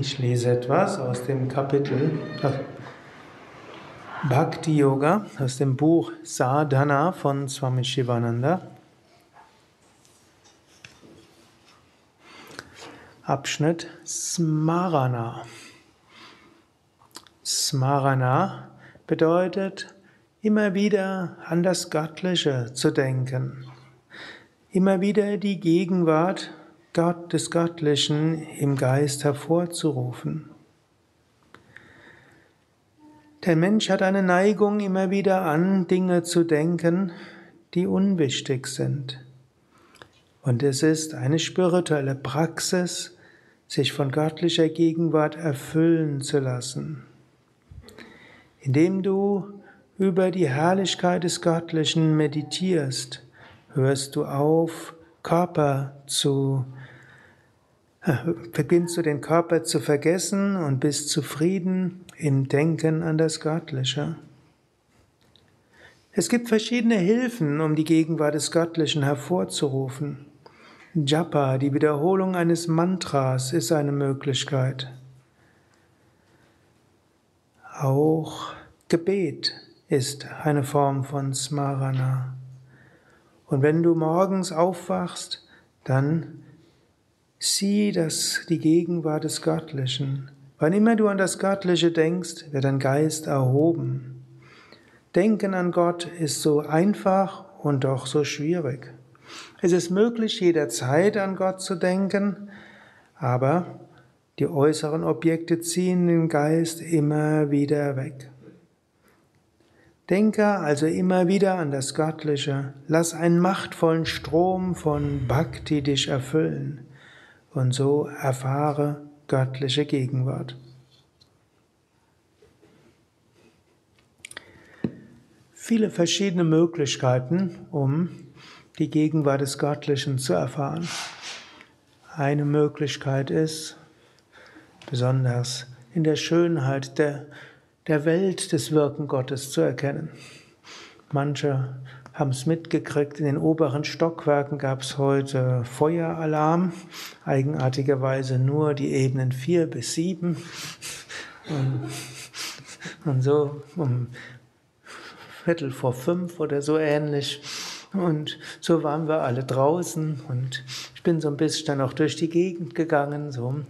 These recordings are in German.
Ich lese etwas aus dem Kapitel Bhakti Yoga aus dem Buch Sadhana von Swami Shivananda. Abschnitt Smarana. Smarana bedeutet immer wieder an das Göttliche zu denken, immer wieder die Gegenwart Gott des Göttlichen im Geist hervorzurufen. Der Mensch hat eine Neigung, immer wieder an Dinge zu denken, die unwichtig sind. Und es ist eine spirituelle Praxis, sich von göttlicher Gegenwart erfüllen zu lassen. Indem du über die Herrlichkeit des Göttlichen meditierst, hörst du auf, Körper zu beginnst du den Körper zu vergessen und bist zufrieden im Denken an das Göttliche. Es gibt verschiedene Hilfen, um die Gegenwart des Göttlichen hervorzurufen. Japa, die Wiederholung eines Mantras, ist eine Möglichkeit. Auch Gebet ist eine Form von Smarana. Und wenn du morgens aufwachst, dann sieh das, die Gegenwart des Göttlichen. Wann immer du an das Göttliche denkst, wird dein Geist erhoben. Denken an Gott ist so einfach und doch so schwierig. Es ist möglich, jederzeit an Gott zu denken, aber die äußeren Objekte ziehen den Geist immer wieder weg. Denke also immer wieder an das Göttliche. Lass einen machtvollen Strom von Bhakti dich erfüllen und so erfahre göttliche Gegenwart. Viele verschiedene Möglichkeiten, um die Gegenwart des Göttlichen zu erfahren. Eine Möglichkeit ist, besonders in der Schönheit der, der Welt des Wirken Gottes zu erkennen. Manche haben es mitgekriegt, in den oberen Stockwerken gab es heute Feueralarm, eigenartigerweise nur die Ebenen 4 bis 7. Und, und so um Viertel vor fünf oder so ähnlich. Und so waren wir alle draußen und ich bin so ein bisschen auch durch die Gegend gegangen, so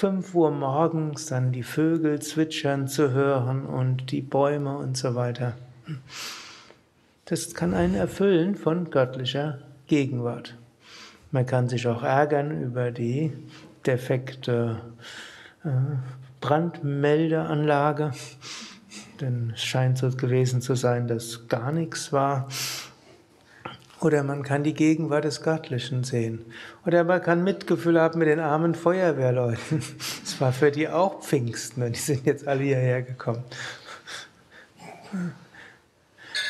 5 Uhr morgens dann die Vögel zwitschern zu hören und die Bäume und so weiter. Das kann einen erfüllen von göttlicher Gegenwart. Man kann sich auch ärgern über die defekte äh, Brandmeldeanlage, denn es scheint so gewesen zu sein, dass gar nichts war. Oder man kann die Gegenwart des Göttlichen sehen. Oder man kann Mitgefühl haben mit den armen Feuerwehrleuten. Es war für die auch Pfingsten und die sind jetzt alle hierher gekommen.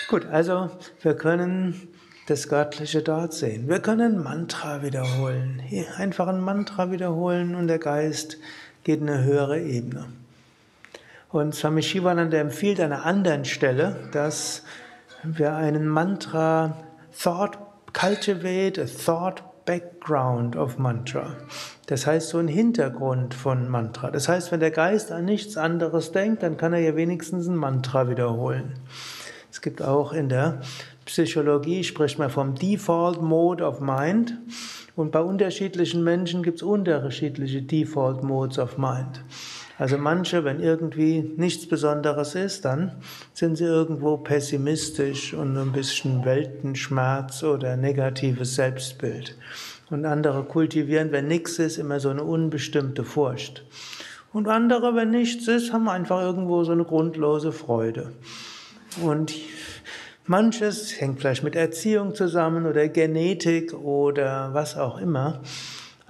Gut, also wir können das Göttliche dort sehen. Wir können Mantra wiederholen. Einfach ein Mantra wiederholen und der Geist geht in eine höhere Ebene. Und Swami Shivananda empfiehlt an einer anderen Stelle, dass wir einen Mantra Thought cultivate a thought background of Mantra. Das heißt so ein Hintergrund von Mantra. Das heißt, wenn der Geist an nichts anderes denkt, dann kann er ja wenigstens ein Mantra wiederholen. Es gibt auch in der Psychologie, spricht man vom Default Mode of Mind. Und bei unterschiedlichen Menschen gibt es unterschiedliche Default Modes of Mind. Also manche, wenn irgendwie nichts Besonderes ist, dann sind sie irgendwo pessimistisch und ein bisschen Weltenschmerz oder negatives Selbstbild. Und andere kultivieren, wenn nichts ist, immer so eine unbestimmte Furcht. Und andere, wenn nichts ist, haben einfach irgendwo so eine grundlose Freude. Und manches hängt vielleicht mit Erziehung zusammen oder Genetik oder was auch immer.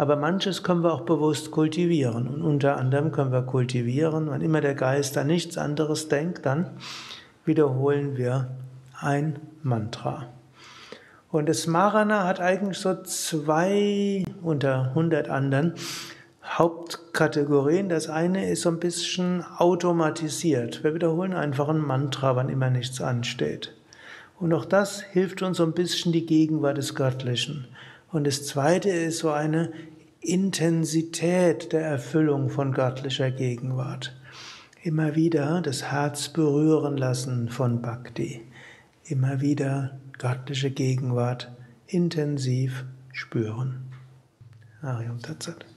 Aber manches können wir auch bewusst kultivieren. Und unter anderem können wir kultivieren, wenn immer der Geist an nichts anderes denkt, dann wiederholen wir ein Mantra. Und das Marana hat eigentlich so zwei unter hundert anderen Hauptkategorien. Das eine ist so ein bisschen automatisiert. Wir wiederholen einfach ein Mantra, wann immer nichts ansteht. Und auch das hilft uns so ein bisschen die Gegenwart des Göttlichen. Und das zweite ist so eine Intensität der Erfüllung von göttlicher Gegenwart. Immer wieder das Herz berühren lassen von Bhakti. Immer wieder göttliche Gegenwart intensiv spüren. Ariam Tatsat.